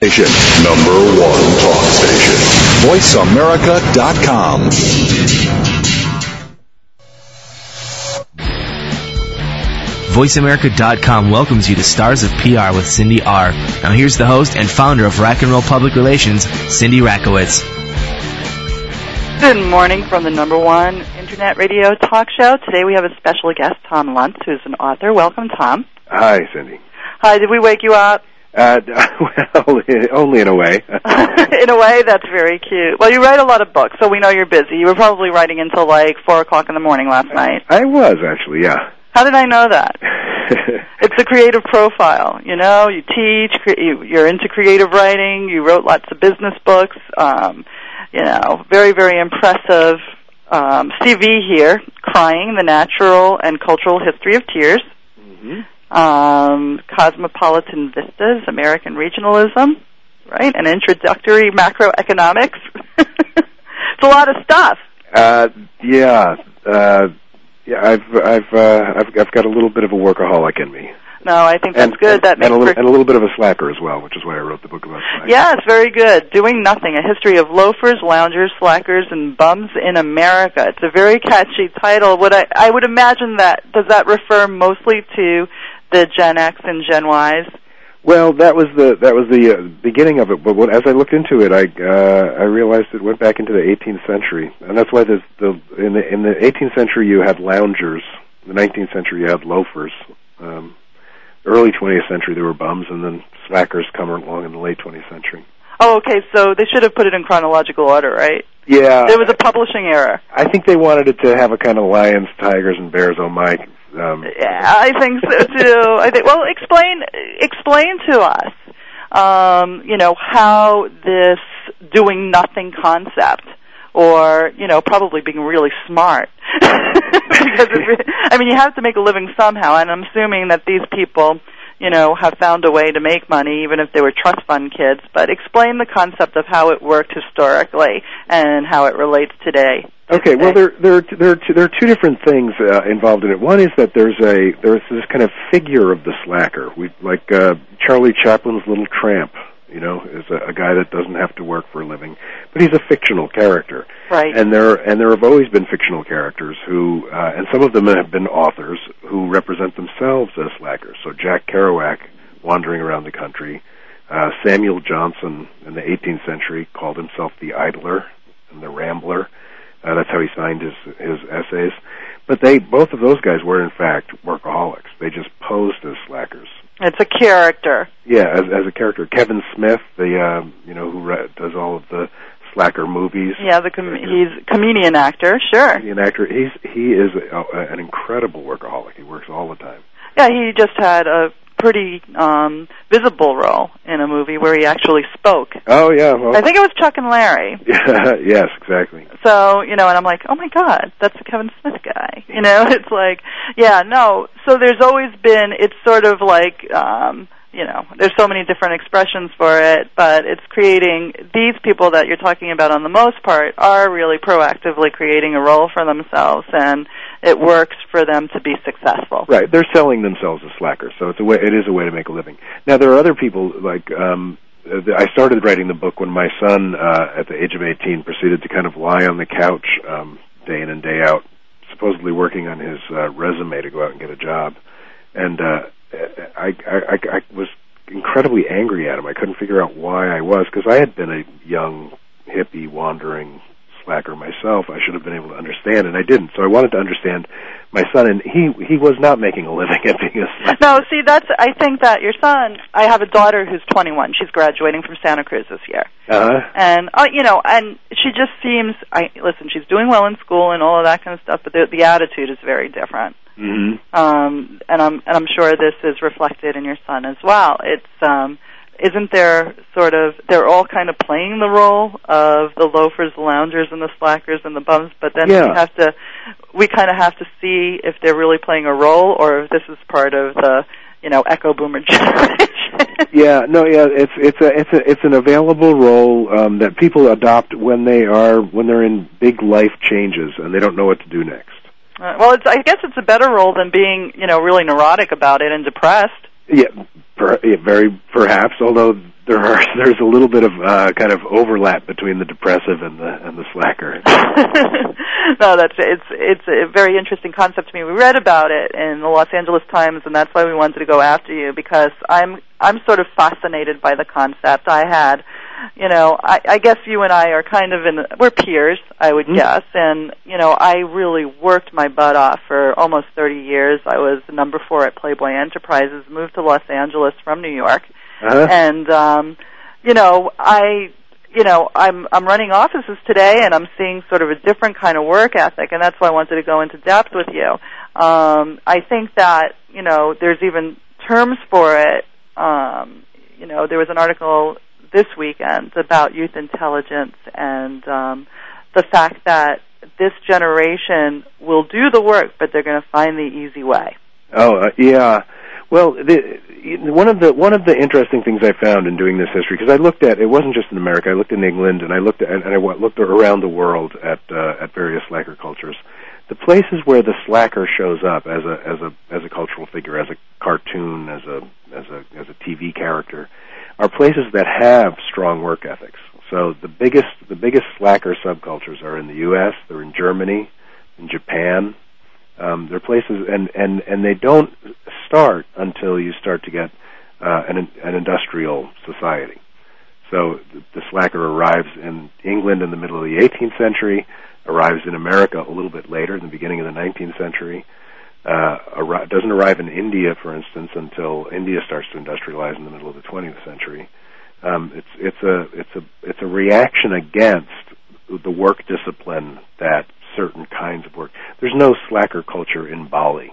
Station. Number one talk station. VoiceAmerica.com. VoiceAmerica.com welcomes you to Stars of PR with Cindy R. Now here's the host and founder of Rack and Roll Public Relations, Cindy Rakowitz. Good morning from the number one internet radio talk show. Today we have a special guest, Tom Lutz, who's an author. Welcome, Tom. Hi, Cindy. Hi, did we wake you up? Uh, well, only in a way. in a way, that's very cute. Well, you write a lot of books, so we know you're busy. You were probably writing until like 4 o'clock in the morning last night. I was, actually, yeah. How did I know that? it's a creative profile. You know, you teach, cre- you, you're into creative writing, you wrote lots of business books, um, you know, very, very impressive um, CV here, Crying, the Natural and Cultural History of Tears. hmm um, Cosmopolitan Vistas, American Regionalism, right? An introductory macroeconomics. it's a lot of stuff. Uh, yeah, uh, yeah. I've, I've, uh, I've, I've got a little bit of a workaholic in me, No, I think that's and, good. and, that and makes a little, for- and a little bit of a slacker as well, which is why I wrote the book about slackers. Yeah, it's very good. Doing nothing: a history of loafers, loungers, slackers, and bums in America. It's a very catchy title. Would I? I would imagine that. Does that refer mostly to the Gen X and Gen Ys? Well, that was the that was the uh, beginning of it. But when, as I looked into it, I uh, I realized it went back into the 18th century, and that's why there's the in the in the 18th century you had loungers. In the 19th century you had loafers. Um, early 20th century there were bums, and then slackers come along in the late 20th century. Oh, okay. So they should have put it in chronological order, right? Yeah, There was a publishing error. I think they wanted it to have a kind of lions, tigers, and bears. Oh my! Um, Yeah, I think so too. I think. Well, explain explain to us, um, you know, how this doing nothing concept, or you know, probably being really smart, because it, I mean, you have to make a living somehow, and I'm assuming that these people. You know, have found a way to make money, even if they were trust fund kids. But explain the concept of how it worked historically and how it relates today. Okay, well, there there are, there are two, there are two different things uh, involved in it. One is that there's a there's this kind of figure of the slacker. We like uh, Charlie Chaplin's Little Tramp. You know, is a, a guy that doesn't have to work for a living, but he's a fictional character. Right. And there and there have always been fictional characters who, uh, and some of them have been authors who represent themselves as slackers. So Jack Kerouac, wandering around the country. Uh, Samuel Johnson in the 18th century called himself the idler and the rambler. Uh, that's how he signed his his essays. But they both of those guys were in fact workaholics. They just posed as slackers. It's a character. Yeah, as as a character, Kevin Smith, the um, you know who re- does all of the slacker movies. Yeah, the com- he's a comedian actor. Sure. An actor. He's he is a, a, an incredible workaholic. He works all the time. Yeah, he just had a pretty um visible role in a movie where he actually spoke. Oh yeah. Well, I think it was Chuck and Larry. Yeah, yes, exactly. So, you know, and I'm like, "Oh my god, that's the Kevin Smith guy." You know, it's like, yeah, no. So there's always been it's sort of like um you know, there's so many different expressions for it, but it's creating these people that you're talking about on the most part are really proactively creating a role for themselves and it works for them to be successful. Right, they're selling themselves as slackers, so it's a way. It is a way to make a living. Now there are other people like um, I started writing the book when my son, uh, at the age of 18, proceeded to kind of lie on the couch um, day in and day out, supposedly working on his uh, resume to go out and get a job, and uh, I, I, I, was incredibly angry at him. I couldn't figure out why I was because I had been a young hippie wandering slacker myself. I should have been able to understand, and I didn't. So I wanted to understand my son, and he he was not making a living at being a slacker. No, see, that's. I think that your son. I have a daughter who's 21. She's graduating from Santa Cruz this year, Uh-huh. and uh, you know, and she just seems. I listen. She's doing well in school and all of that kind of stuff, but the, the attitude is very different. hmm Um, and I'm and I'm sure this is reflected in your son as well. It's um, isn't there sort of they're all kind of playing the role of the loafers, the loungers, and the slackers and the bums, but then Yeah. we have to we kind of have to see if they're really playing a role or if this is part of the you know echo boomer generation. Yeah, no, yeah, it's it's a it's a it's an available role um, that people adopt when they are when they're in big life changes and they don't know what to do next. Uh, well, it's I guess it's a better role than being you know really neurotic about it and depressed. Yeah, per, yeah very perhaps. Although there are there's a little bit of uh, kind of overlap between the depressive and the and the slacker. no, that's it's it's a very interesting concept to me. We read about it in the Los Angeles Times, and that's why we wanted to go after you because I'm I'm sort of fascinated by the concept. I had, you know, I, I guess you and I are kind of in we're peers, I would Mhm. guess, and you know, I really worked my butt off for almost 30 years. I was number four at Playboy Enterprises, moved to Los Angeles from New York Uh-huh. and um you know i you know i'm i'm running offices today and i'm seeing sort of a different kind of work ethic and that's why i wanted to go into depth with you um i think that you know there's even terms for it um you know there was an article this weekend about youth intelligence and um the fact that this generation will do the work but they're going to find the easy way Oh uh, yeah. Well, the, one of the one of the interesting things I found in doing this history because I looked at it wasn't just in America. I looked in England and I looked at and I looked around the world at uh, at various slacker cultures. The places where the slacker shows up as a as a as a cultural figure, as a cartoon, as a as a as a TV character, places that have strong work ethics. So the biggest the biggest slacker subcultures are in the U.S. They're in Germany, in Japan, um, they're places, and and and they don't start until you start to get uh, an an industrial society. So the, the slacker arrives in England in the middle of the 18th century, arrives in America a little bit later, in the beginning of the 19th century. Uh, arri- doesn't arrive in India, for instance, until India starts to industrialize in the middle of the 20th century. Um, it's it's a it's a it's a reaction against the work discipline that certain kinds of work. There's no slacker culture in Bali.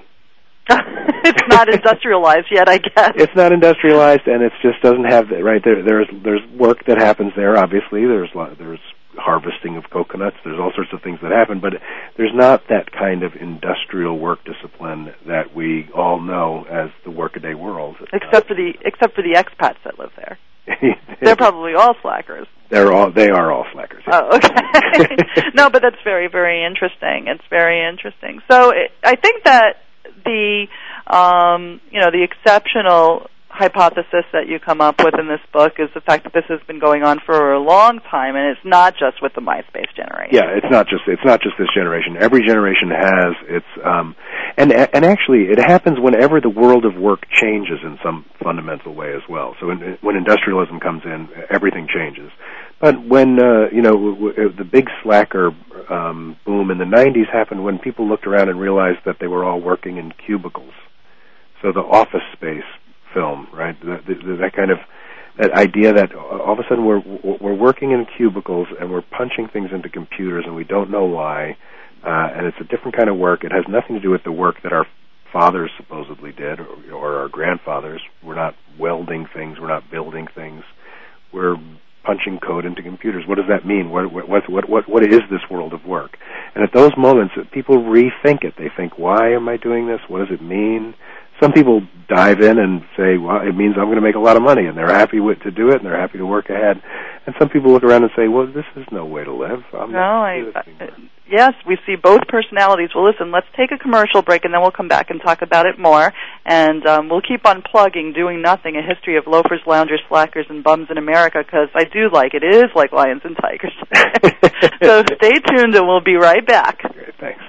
it's not industrialized yet i guess It's not industrialized, and it just doesn't have right there. There's there's work that happens there. Obviously, there's there's harvesting of coconuts. There's all sorts of things that happen, but there's not that kind of industrial work discipline that we all know as the workaday world. except for the except for the expats that live there. Uh, They're probably all slackers. they're all they are all slackers. yeah. Oh, okay. no, but that's very very interesting. It's very interesting. So it, I think that the um, you know the exceptional hypothesis that you come up with in this book is the fact that this has been going on for a long time, and it's not just with the MySpace generation. Yeah, it's not just it's not just this generation. Every generation has its um and and actually it happens whenever the world of work changes in some fundamental way as well. So when when industrialism comes in, everything changes. But when uh, you know the big slacker um, boom in the '90s happened when people looked around and realized that they were all working in cubicles. So the Office Space film, right? That, that, kind of that idea that all of a sudden we're we're working in cubicles and we're punching things into computers and we don't know why, uh, and it's a different kind of work. It has nothing to do with the work that our fathers supposedly did or, or our grandfathers. We're not welding things. We're not building things. We're punching code into computers. What does that mean? What what what what what is this world of work? And at those moments, people rethink it. They think, why am I doing this? What does it mean? Some people dive in and say, well, it means I'm going to make a lot of money, and they're happy with, to do it, and they're happy to work ahead. And some people look around and say, well, this is no way to live. I'm No, I, gonna do this I yes, we see both personalities. Well, listen, let's take a commercial break and then we'll come back and talk about it more. And um, we'll keep on plugging Doing Nothing, a history of loafers, loungers, slackers, and bums in America because I do like it. It is like lions and tigers. so stay tuned and we'll be right back. Great, thanks.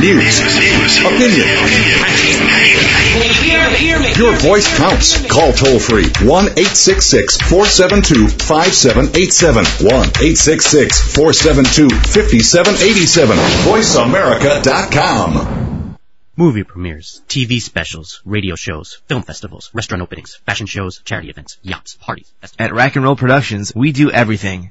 News, opinion. Your voice counts. Call toll free 1 866 472 5787. 1 866 472 5787. VoiceAmerica.com. Movie premieres, TV specials, radio shows, film festivals, restaurant openings, fashion shows, charity events, yachts, parties, festivals, At Rack and Roll Productions, we do everything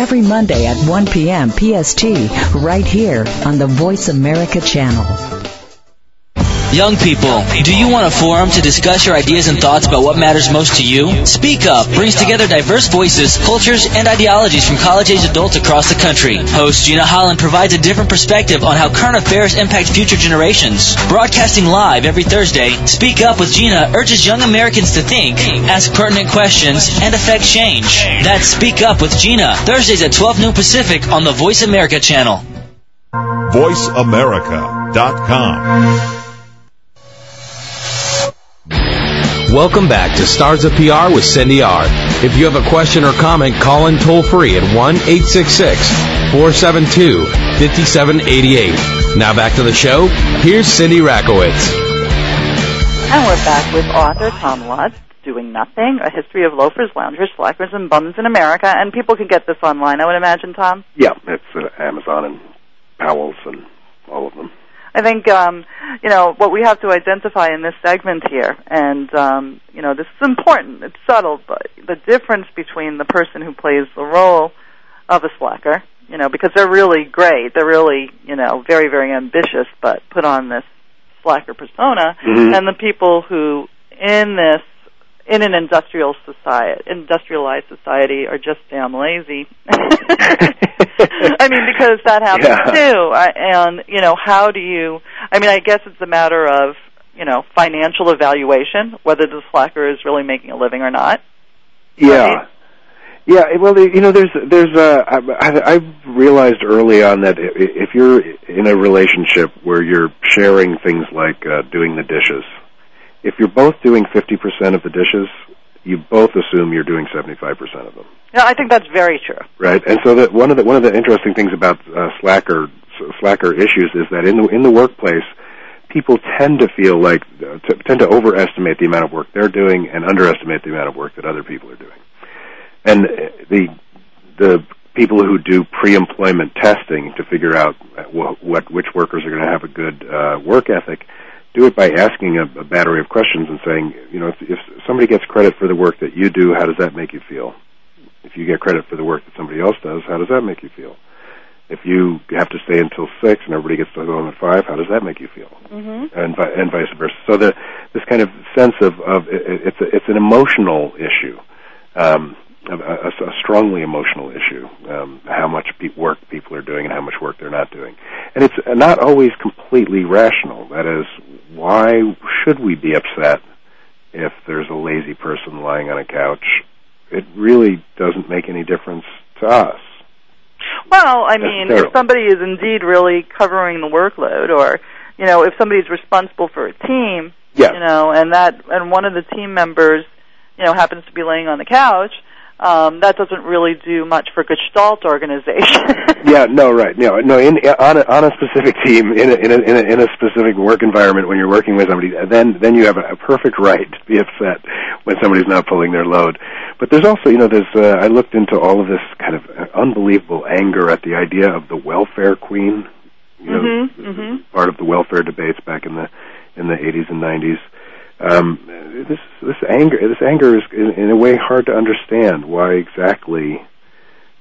every Monday at 1 p.m. PST, right here on the Voice America channel. Young people, do you want a forum to discuss your ideas and thoughts about what matters most to you? Speak Up brings together diverse voices, cultures, and ideologies from college-age adults across the country. Host Gina Holland provides a different perspective on how current affairs impact future generations. Broadcasting live every Thursday, Speak Up with Gina urges young Americans to think, ask pertinent questions, and affect change. That's Speak Up with Gina, Thursdays at 12 noon Pacific on the Voice America channel. VoiceAmerica.com. Welcome back to Stars of PR with Cindy R. If you have a question or comment, call in toll free at 1 866 472 5788. Now back to the show. Here's Cindy Rakowitz. And we're back with author Tom Lutz, Doing Nothing, A History of Loafers, Loungers, Slackers, and Bums in America. And people can get this online, I would imagine, Tom? Yeah, it's uh, Amazon and Powell's and all of them. I think um, you know what we have to identify in this segment here, and um, you know this is important. It's subtle, but the difference between the person who plays the role of a slacker, you know, because they're really great, they're really you know very very ambitious, but put on this slacker persona, Mhm. and the people who in this in an industrial society, industrialized society, are just damn lazy. I mean, because that happens Yeah. too. I, and you know, how do you? I mean, I guess it's a matter of you know financial evaluation, whether the slacker is really making a living or not. Yeah. Right. Yeah, well, you know, there's, there's, uh, I, I I've realized early on that if you're in a relationship where you're sharing things like uh, doing the dishes, if you're both doing 50% of the dishes, you both assume you're doing 75% of them. Yeah, I think that's very true. right? And so that one of the one of the interesting things about uh, slacker slacker issues is that in the in the workplace, people tend to feel like uh, t- tend to overestimate the amount of work they're doing and underestimate the amount of work that other people are doing. And uh, the the people who do pre-employment testing to figure out what, what which workers are going to have a good uh, work ethic do it by asking a, a battery of questions and saying, you know, if, if somebody gets credit for the work that you do, how does that make you feel? If you get credit for the work that somebody else does, how does that make you feel? If you have to stay until six and everybody gets to go home at five, how does that make you feel? Mm-hmm. And and vice versa. So the this kind of sense of of it, it's a, it's an emotional issue, um, a, a, a strongly emotional issue. Um, how much pe- work people are doing and how much work they're not doing, and it's not always completely rational. That is, why should we be upset if there's a lazy person lying on a couch? It really doesn't make any difference to us. Well, I mean, if somebody is indeed really covering the workload, or you know, if somebody's responsible for a team, Yeah. you know, and that and one of the team members, you know, happens to be laying on the couch, um, that doesn't really do much for Gestalt organization. Yeah, no, right, no, no. In on a, on a specific team, in a, in a in a in a specific work environment, when you're working with somebody, then then you have a, a perfect right to be upset when somebody's not pulling their load. But there's also, you know, there's uh, I looked into all of this kind of uh, unbelievable anger at the idea of the welfare queen. you know, Mhm, mhm. part of the welfare debates back in the in the 80s and 90s. Um, this this anger this anger is in, in a way hard to understand why exactly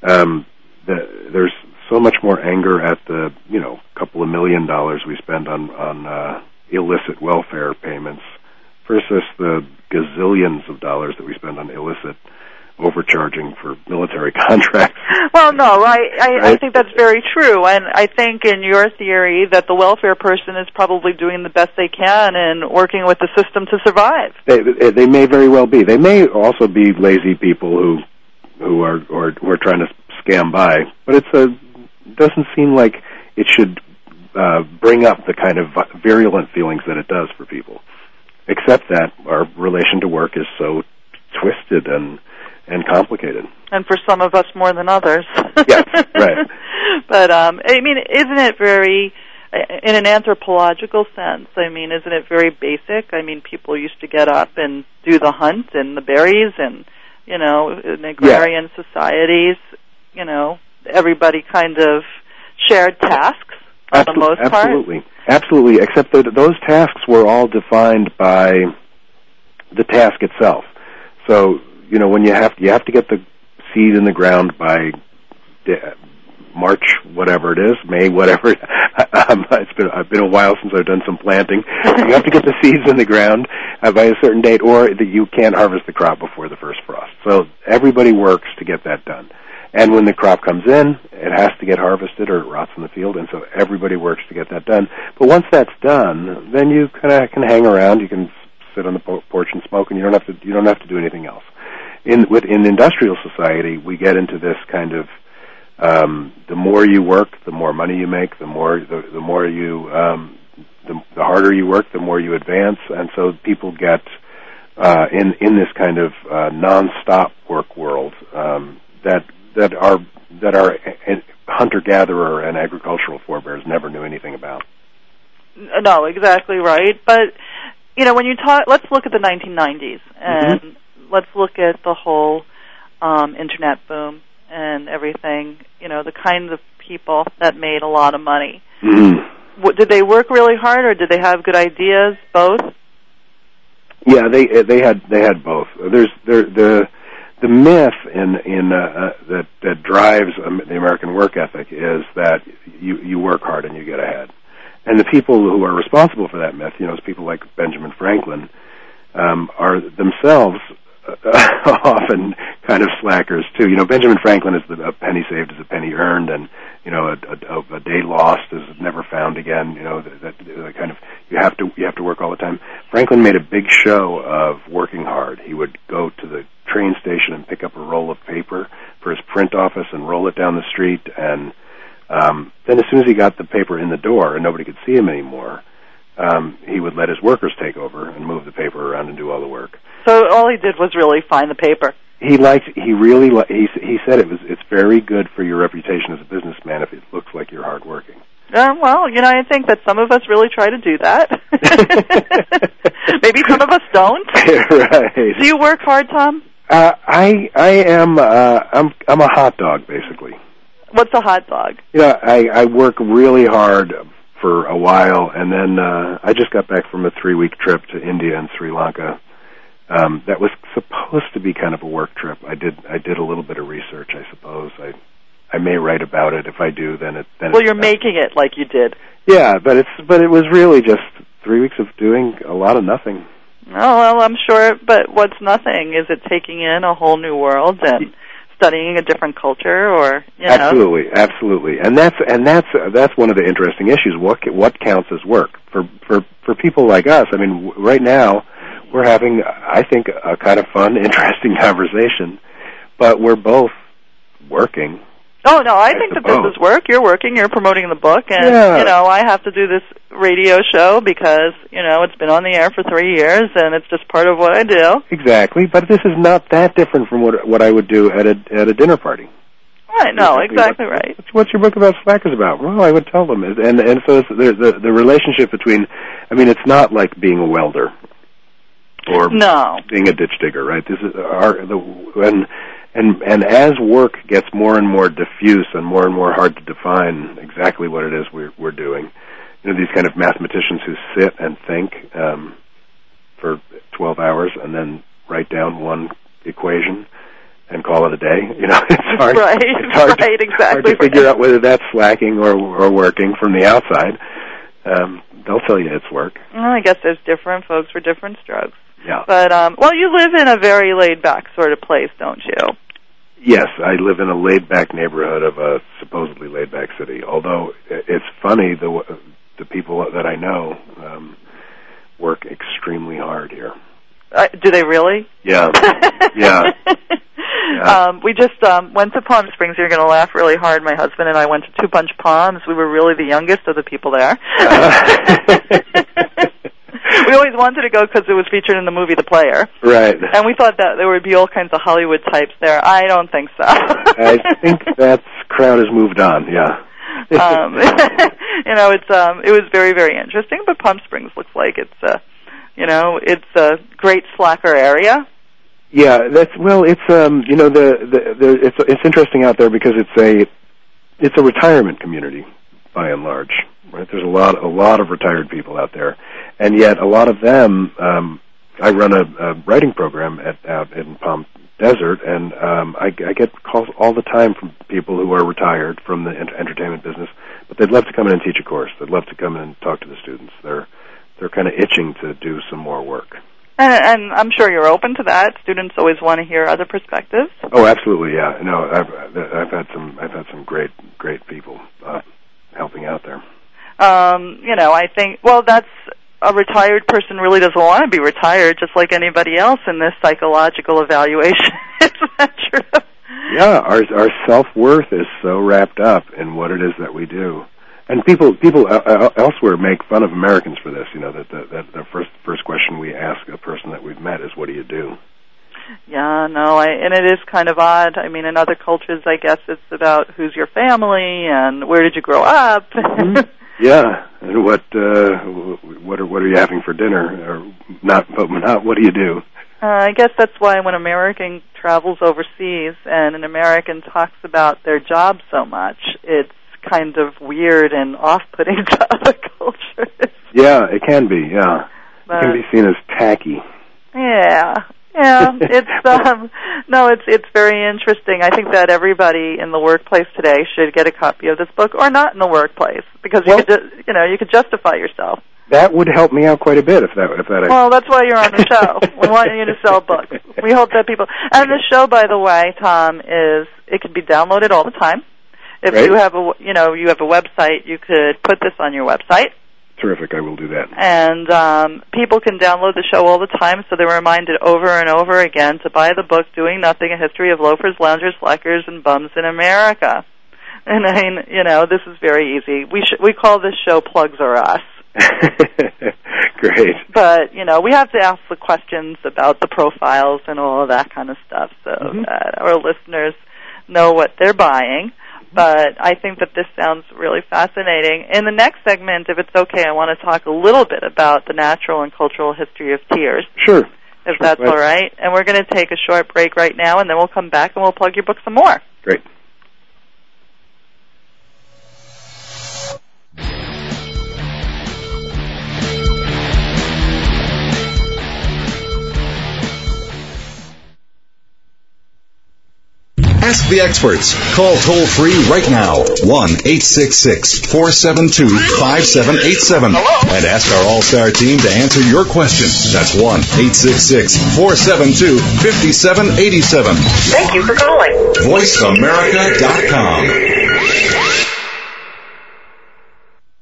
um, the, there's so much more anger at the you know couple of million dollars we spend on on uh, illicit welfare payments versus the gazillions of dollars that we spend on illicit overcharging for military contracts. Well, no, I, I, I think that's very true, and I think in your theory that the welfare person is probably doing the best they can and working with the system to survive. They, they they may very well be. They may also be lazy people who who are or who are trying to scam by. But it's a doesn't seem like it should uh, bring up the kind of virulent feelings that it does for people. Except that our relation to work is so twisted and and complicated. and for some of us more than others. Yes, right. but um I mean, isn't it very in an anthropological sense, I mean, isn't it very basic? I mean, people used to get up and do the hunt and the berries and you know, in agrarian societies, you know, everybody kind of shared tasks for the Absol- most part. absolutely, absolutely. Except that those tasks were all defined by the task itself. So you know when you have you have to get the seed in the ground by March, whatever it is, May, whatever. um, it's been I've been a while since I've done some planting. you have to get the seeds in the ground uh, by a certain date, or that you can't harvest the crop before the first frost. So everybody works to get that done. And when the crop comes in, it has to get harvested or it rots in the field, and so everybody works to get that done. But once that's done, then you kind of can hang around. You can sit on the porch and smoke, and you don't have to you don't have to do anything else. In with in industrial society, we get into this kind of um, the more you work, the more money you make, the more the, the more you um, the, the harder you work, the more you advance, and so people get uh, in in this kind of uh, non-stop work world um, that that our that our hunter gatherer and agricultural forebears never knew anything about. No, exactly right. But you know, when you talk, let's look at the 1990s and let's look at the whole um, internet boom and everything. You know, the kinds of people that made a lot of money. Mm-hmm. What, did they work really hard, or did they have good ideas? Both. Yeah, they they had they had both. There's there the the myth in in uh, uh, that that drives the American work ethic is that you you work hard and you get ahead, and the people who are responsible for that myth, you know, people like Benjamin Franklin, um, are themselves often kind of slackers too. You know, Benjamin Franklin is the a penny saved is a penny earned, and you know, a, a, a day lost is never found again. You know, that, that, kind of you have to you have to work all the time. Franklin made a big show of working hard. He would go to the train station and pick up a roll of paper for his print office and roll it down the street, and um, then as soon as he got the paper in the door and nobody could see him anymore, um, he would let his workers take over and move the paper around and do all the work So all he did was really find the paper. he liked he really li- he he said it was it's very good for your reputation as a businessman if it looks like you're hardworking. Uh, well, you know, I think that some of us really try to do that. Maybe some of us don't. right. Do you work hard, Tom? Uh, I I am uh, I'm I'm a hot dog basically. What's a hot dog? You know, I I work really hard for a while, and then uh, I just got back from a three week trip to India and Sri Lanka. Um, that was supposed to be kind of a work trip. I did I did a little bit of research, I suppose. I I may write about it. If I do, then it then Well, you're making it like you did. Yeah, but it's but it was really just three weeks of doing a lot of nothing. Oh well, I'm sure. But what's nothing? Is it taking in a whole new world and studying a different culture, or you know? Absolutely, absolutely, and that's and that's uh, that's one of the interesting issues. What what counts as work for for for people like us? I mean, w- right now we're having, I think, a kind of fun, interesting conversation, but we're both working. Oh no, I think that this suppose. is work. You're working. You're promoting the book, and Yeah. you know I have to do this radio show because you know it's been on the air for three years, and it's just part of what I do. Exactly, but this is not that different from what what I would do at a at a dinner party. Right? No, Exactly. exactly right. What's, what's your book about slackers about? Well, I would tell them, and and so it's, the the the relationship between. I mean, it's not like being a welder or No. being a ditch digger, right? This is our the and and and as work gets more and more diffuse and more and more hard to define exactly what it is we're we're doing, you know, these kind of mathematicians who sit and think um, for 12 hours and then write down one equation and call it a day. You know, it's hard. Right, it's hard right, to, exactly. Hard to figure out whether that's slacking or or working from the outside. Um, they'll tell you it's work. Well, I guess there's different folks for different strokes. Yeah. But um well, you live in a very laid back sort of place, don't you? Yes, I live in a laid-back neighborhood of a supposedly laid-back city. Although it's funny, the the people that I know um, work extremely hard here. Uh, do they really? Yeah, yeah. Um, we just um, went to Palm Springs. You're going to laugh really hard. My husband and I went to Two Bunch Palms. We were really the youngest of the people there. always wanted to go because it was featured in the movie The Player, Right. and we thought that there would be all kinds of Hollywood types there. I don't think so. I think that crowd has moved on. Yeah. um, you know, it's um, it was very very interesting. But Palm Springs looks like it's a, you know, it's a great slacker area. Yeah, that's well. It's um, you know, the, the the it's it's interesting out there because it's a it's a retirement community by and large. Right, there's a lot a lot of retired people out there, and yet a lot of them. Um, I run a, a writing program at out in Palm Desert, and um, I, I get calls all the time from people who are retired from the ent- entertainment business, but they'd love to come in and teach a course. They'd love to come in and talk to the students. They're they're kind of itching to do some more work. And, and I'm sure you're open to that. Students always want to hear other perspectives. Oh, absolutely, yeah. No, I've I've had some I've had some great great people uh, helping out there. Um, you know, I think well, that's a retired person really doesn't want to be retired, just like anybody else in this psychological evaluation. Isn't that true? Yeah, our our self worth is so wrapped up in what it is that we do, and people people uh, uh, elsewhere make fun of Americans for this. You know that the, that the first first question we ask a person that we've met is, "What do you do?" Yeah, no, I and it is kind of odd. I mean, in other cultures, I guess it's about who's your family and where did you grow up. Yeah, and what uh, what are what are you having for dinner? Or not, but not what do you do? Uh, I guess that's why when American travels overseas and an American talks about their job so much, it's kind of weird and off-putting to other cultures. Yeah, it can be. Yeah, But, it can be seen as tacky. yeah, yeah. It's um, no, it's it's very interesting. I think that everybody in the workplace today should get a copy of this book, or not in the workplace, because you could, ju- you know, you could justify yourself. That would help me out quite a bit if that if that. Well, that's why you're on the show. we want you to sell books. We hope that people. And the show, by the way, Tom, is it can be downloaded all the time. If Great. you have a, you know, you have a website, you could put this on your website, terrific. I will do that. and um, people can download the show all the time, so they're reminded over and over again to buy the book "Doing Nothing: A History of Loafers, Loungers, Slackers, and Bums in America." And I mean, you know, this is very easy. We sh- we call this show "Plugs Are Us." Great. but you know we have to ask the questions about the profiles and all of that kind of stuff so Mhm. that our listeners know what they're buying but i think that this sounds really fascinating in the next segment if it's okay i want to talk a little bit about the natural and cultural history of tears Sure. if Sure, that's all right and we're going to take a short break right now and then we'll come back and we'll plug your book some more Great. The experts. Call toll free right now 1 866 472 5787 and ask our All Star team to answer your question. That's 1 866 472 5787. Thank you for calling. VoiceAmerica.com.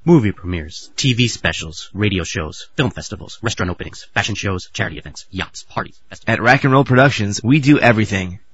Movie premieres, TV specials, radio shows, film festivals, restaurant openings, fashion shows, charity events, yachts, parties, festivals, At Rack and Roll Productions, we do everything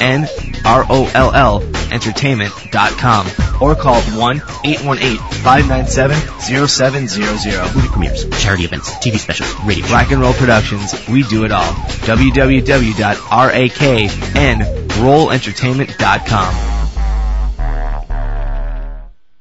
N-R-O-L-L entertainment.com or call 1-818-597-0700. Movie premieres, charity events, TV specials, radio Rock and Roll Productions, we do it all. www.raknrollentertainment.com.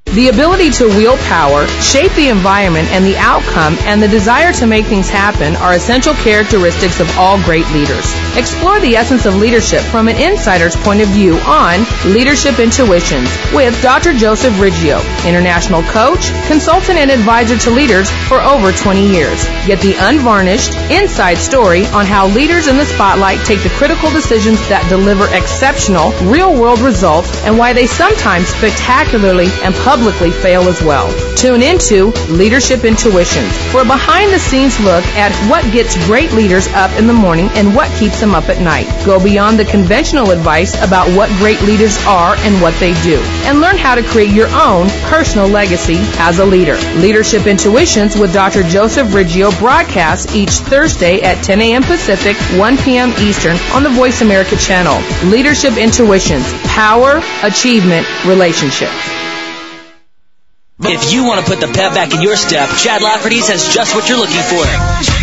The ability to wield power, shape the environment and the outcome, and the desire to make things happen are essential characteristics of all great leaders. Explore the essence of leadership from an insider's point of view on Leadership Intuitions with Dr. Joseph Riggio, international coach, consultant, and advisor to leaders for over 20 years. Get the unvarnished, inside story on how leaders in the spotlight take the critical decisions that deliver exceptional, real world results and why they sometimes spectacularly and publicly fail as well. Tune into Leadership Intuitions for a behind the scenes look at what gets great leaders up in the morning and what keeps them up at night. Go beyond the conventional advice about what great leaders are and what they do, and learn how to create your own personal legacy as a leader. Leadership Intuitions with Dr. Joseph Riggio broadcasts each Thursday at 10 a.m. Pacific, 1 p.m. Eastern on the Voice America channel. Leadership Intuitions, power, achievement, relationships. If you want to put the pep back in your step, Chad Lafferty's has just what you're looking for.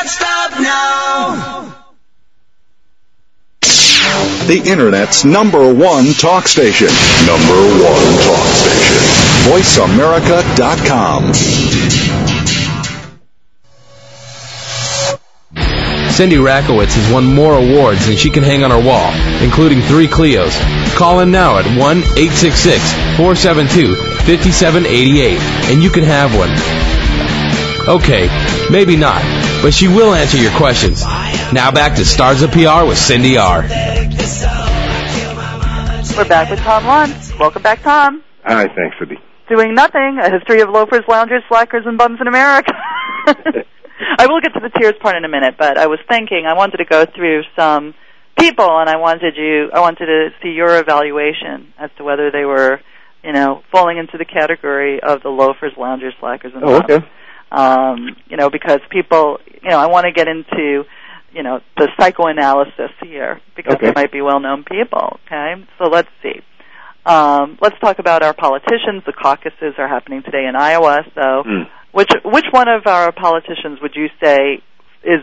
The Internet's number one talk station. Number one talk station. VoiceAmerica.com. Cindy Rakowitz has won more awards than she can hang on her wall, including three Clios. Call in now at 1-866-472-5788 and you can have one. Okay, maybe not, but she will answer your questions. Now back to Stars of PR with Cindy R. We're back with Tom Lutz. Welcome back, Tom. Hi, thanks, Cindy. Doing nothing. A history of loafers, loungers, slackers, and bums in America. I will get to the tears part in a minute, but I was thinking I wanted to go through some people, and I wanted you, I wanted to see your evaluation as to whether they were, you know, falling into the category of the loafers, loungers, slackers, and Oh, bums. okay. Um, you know, because people, you know, I want to get into, you know, the psychoanalysis here because Okay. they might be well-known people. Okay, so let's see. Um, let's talk about our politicians. The caucuses are happening today in Iowa. So, Mm. which which one of our politicians would you say is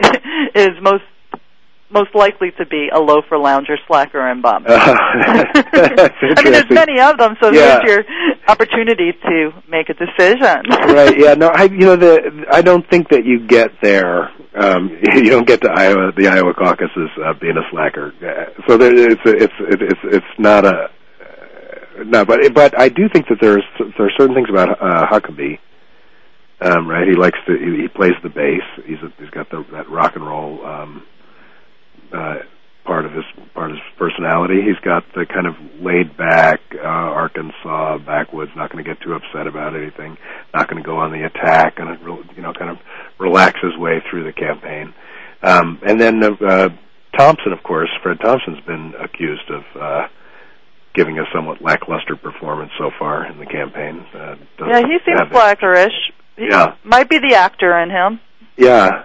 is most most likely to be a loafer, lounger, slacker, and bum? That's I mean, there's many of them, so Yeah. there's your opportunity to make a decision. right. Yeah. No. I. You know. The. I don't think that you get there. Um, you don't get to Iowa. The Iowa caucuses uh, being a slacker. Uh, so there, it's. It's. It's. It's not a. Uh, no. But. But I do think that there's. There are certain things about uh, Huckabee. Um, right. He likes to. He, he plays the bass. He's. A, he's got the, that rock and roll. Um, uh, part of his part of his personality. He's got the kind of laid back uh, Arkansas backwoods, not going to get too upset about anything, not going to go on the attack, and you know, kind of relax his way through the campaign. Um, and then uh, Thompson, of course, Fred Thompson's been accused of uh, giving a somewhat lackluster performance so far in the campaign. Uh, yeah, he seems have it. slackerish. He Yeah. might be the actor in him. Yeah,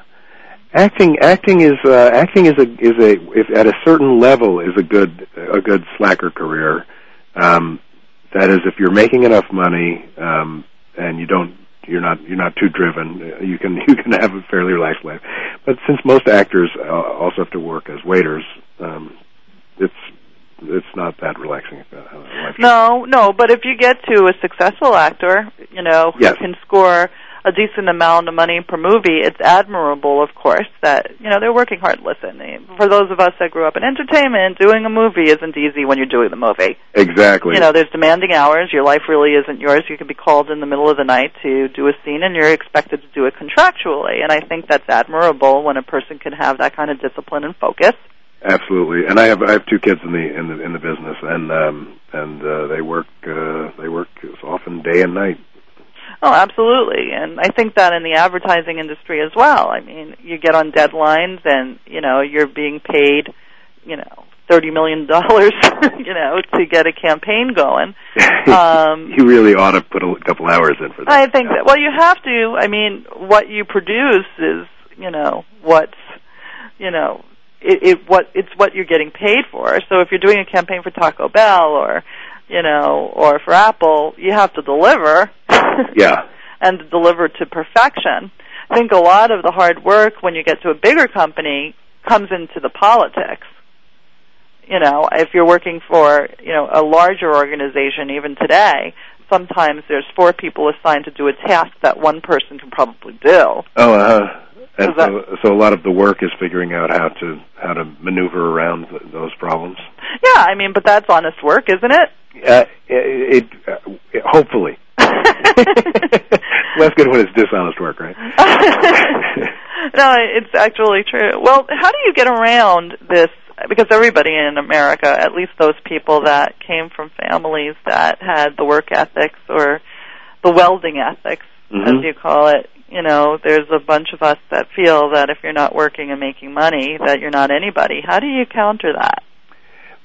acting acting is uh, acting is a is a if at a certain level is a good a good slacker career. Um, that is, if you're making enough money um, and you don't you're not you're not too driven, uh, you can you can have a fairly relaxed life. But since most actors uh, also have to work as waiters, um, it's it's not that relaxing. Uh. No, no, but if you get to a successful actor, you know, who Yes. can score a decent amount of money per movie, it's admirable, of course, that, you know, they're working hard. Listen, for those of us that grew up in entertainment, doing a movie isn't easy when you're doing the movie. Exactly. You know, there's demanding hours. Your life really isn't yours. You can be called in the middle of the night to do a scene and you're expected to do it contractually. And I think that's admirable when a person can have that kind of discipline and focus. Absolutely, and I have I have two kids in the in the in the business, and um, and uh, they work uh, they work often day and night. Oh, absolutely. And I think that in the advertising industry as well. I mean, you get on deadlines and, you know, you're being paid, you know, thirty million dollars, you know, to get a campaign going. Um, you really ought to put a couple hours in for that. I think that. Well, you have to. I mean, what you produce is, you know, what's, you know, it, it what it's what you're getting paid for. So if you're doing a campaign for Taco Bell or, you know, or for Apple, you have to deliver. yeah. and deliver to perfection. I think a lot of the hard work when you get to a bigger company comes into the politics you know, if you're working for, you know, a larger organization even today, sometimes there's four people assigned to do a task that one person can probably do. Oh, uh, and so, so a lot of the work is figuring out how to how to maneuver around th- those problems. Yeah, I mean, but that's honest work, isn't it? Uh, it, it, uh, it hopefully. Less good when it's dishonest work, right? no, it's actually true. Well, how do you get around this because everybody in America, at least those people that came from families that had the work ethics or the welding ethics, mm-hmm. as you call it, you know, there's a bunch of us that feel that if you're not working and making money, that you're not anybody. How do you counter that?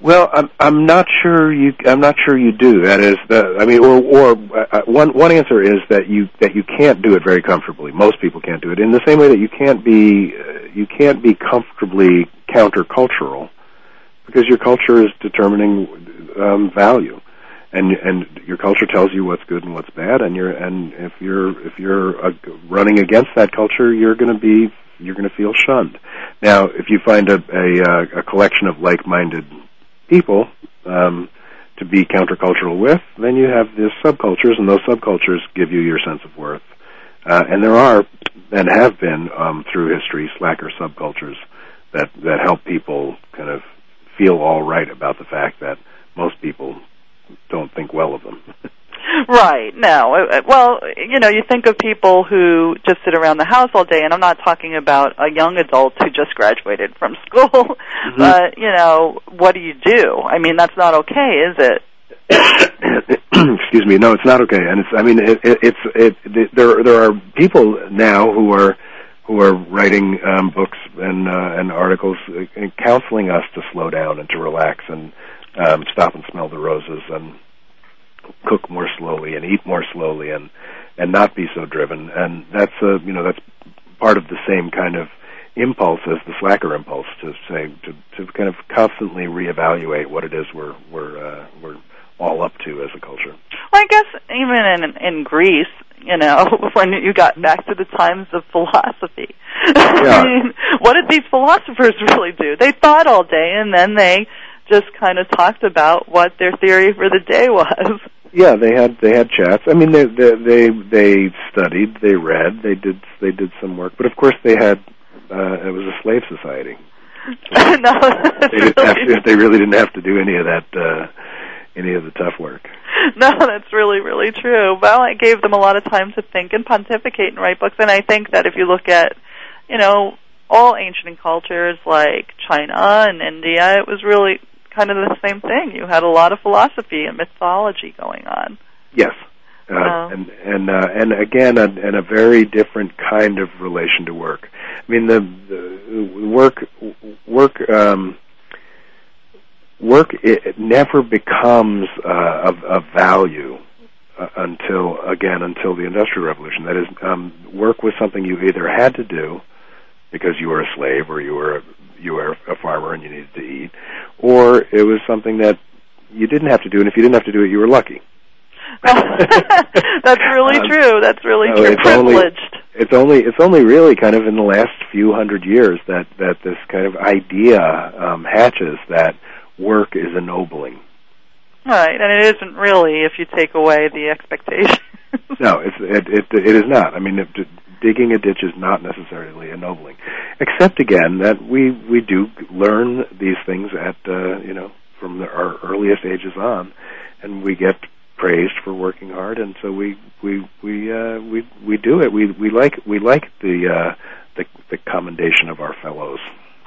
Well, I'm I'm not sure you I'm not sure you do. That is the I mean, or or uh, one one answer is that you that you can't do it very comfortably. Most people can't do it in the same way that you can't be uh, you can't be comfortably countercultural because your culture is determining um, value, and and your culture tells you what's good and what's bad, and you're and if you're if you're uh, running against that culture, you're going to be you're going to feel shunned. Now, if you find a a, uh, a collection of like-minded people um, to be countercultural with, then you have these subcultures, and those subcultures give you your sense of worth. Uh, and there are and have been um, through history slacker subcultures that that help people kind of feel all right about the fact that most people don't think well of them. Right. No. Uh, uh, well, you know, you think of people who just sit around the house all day, and I'm not talking about a young adult who just graduated from school. Mm-hmm. But you know, what do you do? I mean, that's not okay, is it? Excuse me. No, it's not okay, and it's. I mean, it, it, it's. It, it, there. There are people now who are who are writing um, books and uh, and articles and uh, counseling us to slow down and to relax and um, stop and smell the roses and cook more slowly and eat more slowly and and not be so driven and that's a you know that's part of the same kind of impulse as the slacker impulse to say to to kind of constantly reevaluate what it is we're we're uh, we're all up to as a culture. Well, I guess even in in Greece, you know, when you got back to the times of philosophy. Yeah. I mean, what did these philosophers really do? They thought all day and then they just kind of talked about what their theory for the day was. Yeah, they had they had chats. I mean, they they they, they studied, they read, they did they did some work, but of course they had uh, it was a slave society. So no, they, didn't have to, they really didn't have to do any of that uh, any of the tough work. No, that's really really true. Well, I gave them a lot of time to think and pontificate and write books, and I think that if you look at you know all ancient cultures like China and India, it was really kind of the same thing. You had a lot of philosophy and mythology going on. Yes. Uh, Oh. and and uh, and again, a, and a very different kind of relation to work. I mean, the, the work work um, work it, it never becomes uh, of, of value uh, until again until the industrial revolution. That is, um, work was something you either had to do because you were a slave or you were a, you were a farmer and you needed to eat, or it was something that you didn't have to do, and if you didn't have to do it, you were lucky. that's really Um, true. That's really no, true. it's only- Privileged. It's only it's only really kind of in the last few hundred years that that this kind of idea um, hatches that work is ennobling. Right, and it isn't really if you take away the expectation. No, it's it it, it is not. I mean, if, digging a ditch is not necessarily ennobling, except again that we we do learn these things at uh, you know from the, our earliest ages on, and we get praised for working hard, and so we we we uh, we we do it. We we like we like the uh, the the commendation of our fellows.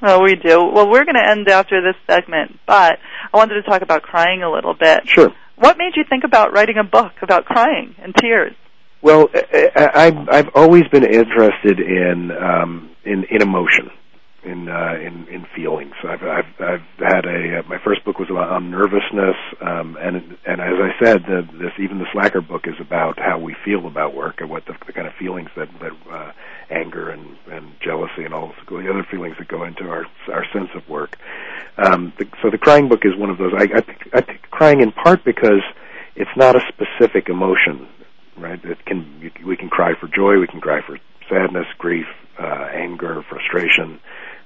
Oh, we do. Well, we're going to end after this segment, but I wanted to talk about crying a little bit. Sure. What made you think about writing a book about crying and tears? Well, I've I've always been interested in um, in in emotion, in uh, in in feelings. I've I've, I've had a uh, my first book was about on nervousness, um, and and as I said, the, this even the Slacker book is about how we feel about work and what the, the kind of feelings that that uh, anger and and jealousy and all the other feelings that go into our our sense of work. Um, the, so the crying book is one of those. I I pick, I pick crying in part because it's not a specific emotion right? It can we can cry for joy, we can cry for sadness, grief, uh, anger, frustration,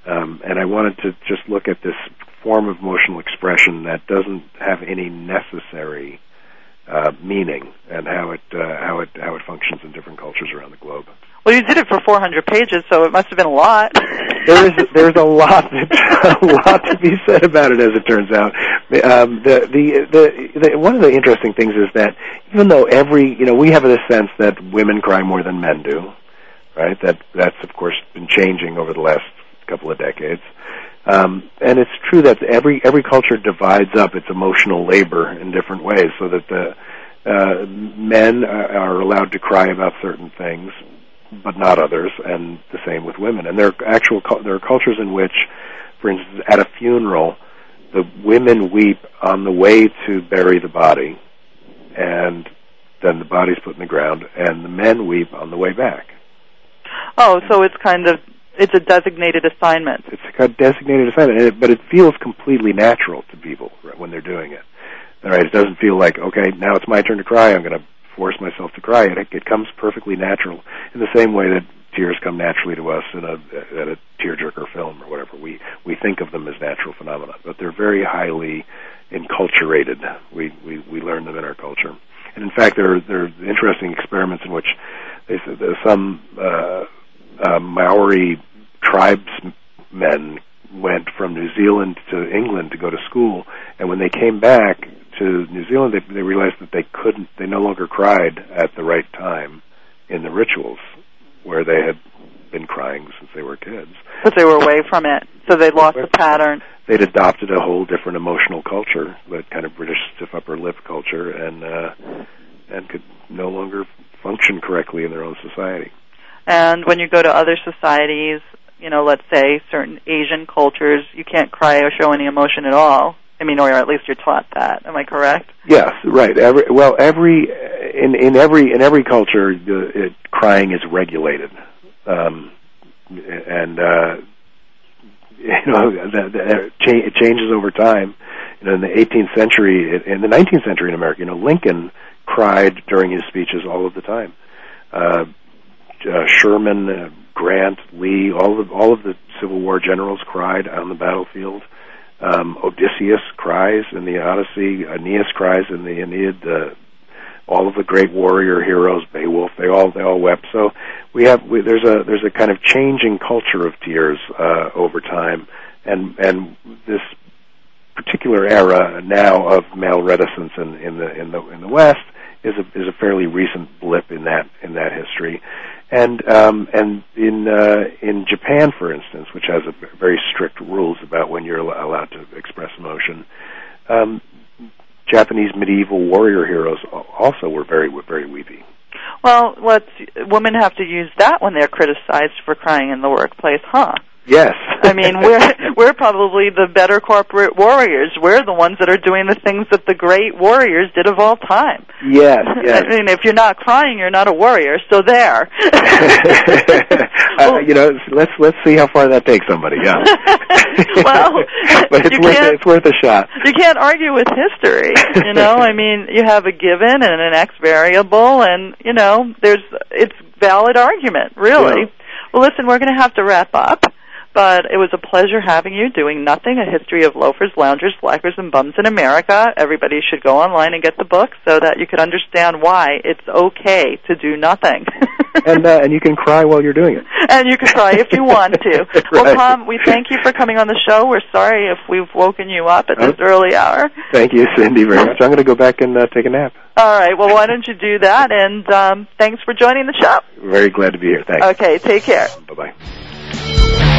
um, and I wanted to just look at this form of emotional expression that doesn't have any necessary uh, meaning and how it uh, how it how it functions in different cultures around the globe. Well, you did it for 400 pages, so it must have been a lot. there is there's a lot a lot to be said about it, as it turns out. Um, the, the the the one of the interesting things is that even though every you know we have this sense that women cry more than men do, right? That that's of course been changing over the last couple of decades. Um, and it's true that every every culture divides up its emotional labor in different ways, so that the uh, men are allowed to cry about certain things, but not others, and the same with women. And there are actual there are cultures in which, for instance, at a funeral, the women weep on the way to bury the body, and then the body's put in the ground, and the men weep on the way back. Oh, so it's kind of it's a designated assignment. It's a designated assignment, but it feels completely natural to people when they're doing it. All right, it doesn't feel like okay, now it's my turn to cry. I'm going to force myself to cry. It, it comes perfectly natural in the same way that tears come naturally to us in a, in a tearjerker film or whatever. We we think of them as natural phenomena, but they're very highly enculturated. We we we learn them in our culture, and in fact, there are, there are interesting experiments in which they said some uh, uh, Maori tribesmen went from New Zealand to England to go to school, and when they came back, to New Zealand, they, they realized that they couldn't, they no longer cried at the right time in the rituals where they had been crying since they were kids. But they were away from it, so they lost the pattern. They'd adopted a whole different emotional culture, that kind of British stiff upper lip culture, and uh, and could no longer function correctly in their own society. And when you go to other societies, you know, let's say certain Asian cultures, you can't cry or show any emotion at all. I mean, or at least you're taught that. Am I correct? Yes, right. Every well, every in in every in every culture, the, it, crying is regulated, um, and uh, you know that, that it changes over time. You know, in the 18th century, in the 19th century in America, you know, Lincoln cried during his speeches all of the time. Uh, uh, Sherman, uh, Grant, Lee, all of all of the Civil War generals cried on the battlefield. Um, Odysseus cries in the Odyssey. Aeneas cries in the Aeneid. Uh, all of the great warrior heroes, Beowulf, they all they all wept. So we have we, there's a there's a kind of changing culture of tears uh, over time, and and this particular era now of male reticence in, in the in the in the West is a is a fairly recent blip in that in that history and um, and in uh, in Japan, for instance, which has a very strict rules about when you're allowed to express emotion, um, Japanese medieval warrior heroes also were very very weepy. Well, what women have to use that when they're criticized for crying in the workplace, huh? Yes. I mean, we're we're probably the better corporate warriors. We're the ones that are doing the things that the great warriors did of all time. Yes, yes. I mean, if you're not crying, you're not a warrior. So there. uh, you know, let's let's see how far that takes somebody. Yeah. well, but it's worth it's worth a shot. You can't argue with history. You know, I mean, you have a given and an X variable, and you know, there's it's valid argument, really. Yeah. Well, listen, we're going to have to wrap up. But it was a pleasure having you doing nothing, a history of loafers, loungers, slackers, and bums in America. Everybody should go online and get the book so that you can understand why it's okay to do nothing. and uh, and you can cry while you're doing it. And you can cry if you want to. right. Well, Tom, we thank you for coming on the show. We're sorry if we've woken you up at this Oh. early hour. Thank you, Cindy, very much. I'm going to go back and uh, take a nap. All right. Well, why don't you do that? And um, thanks for joining the show. Very glad to be here. Thanks. Okay. Take care. Bye bye.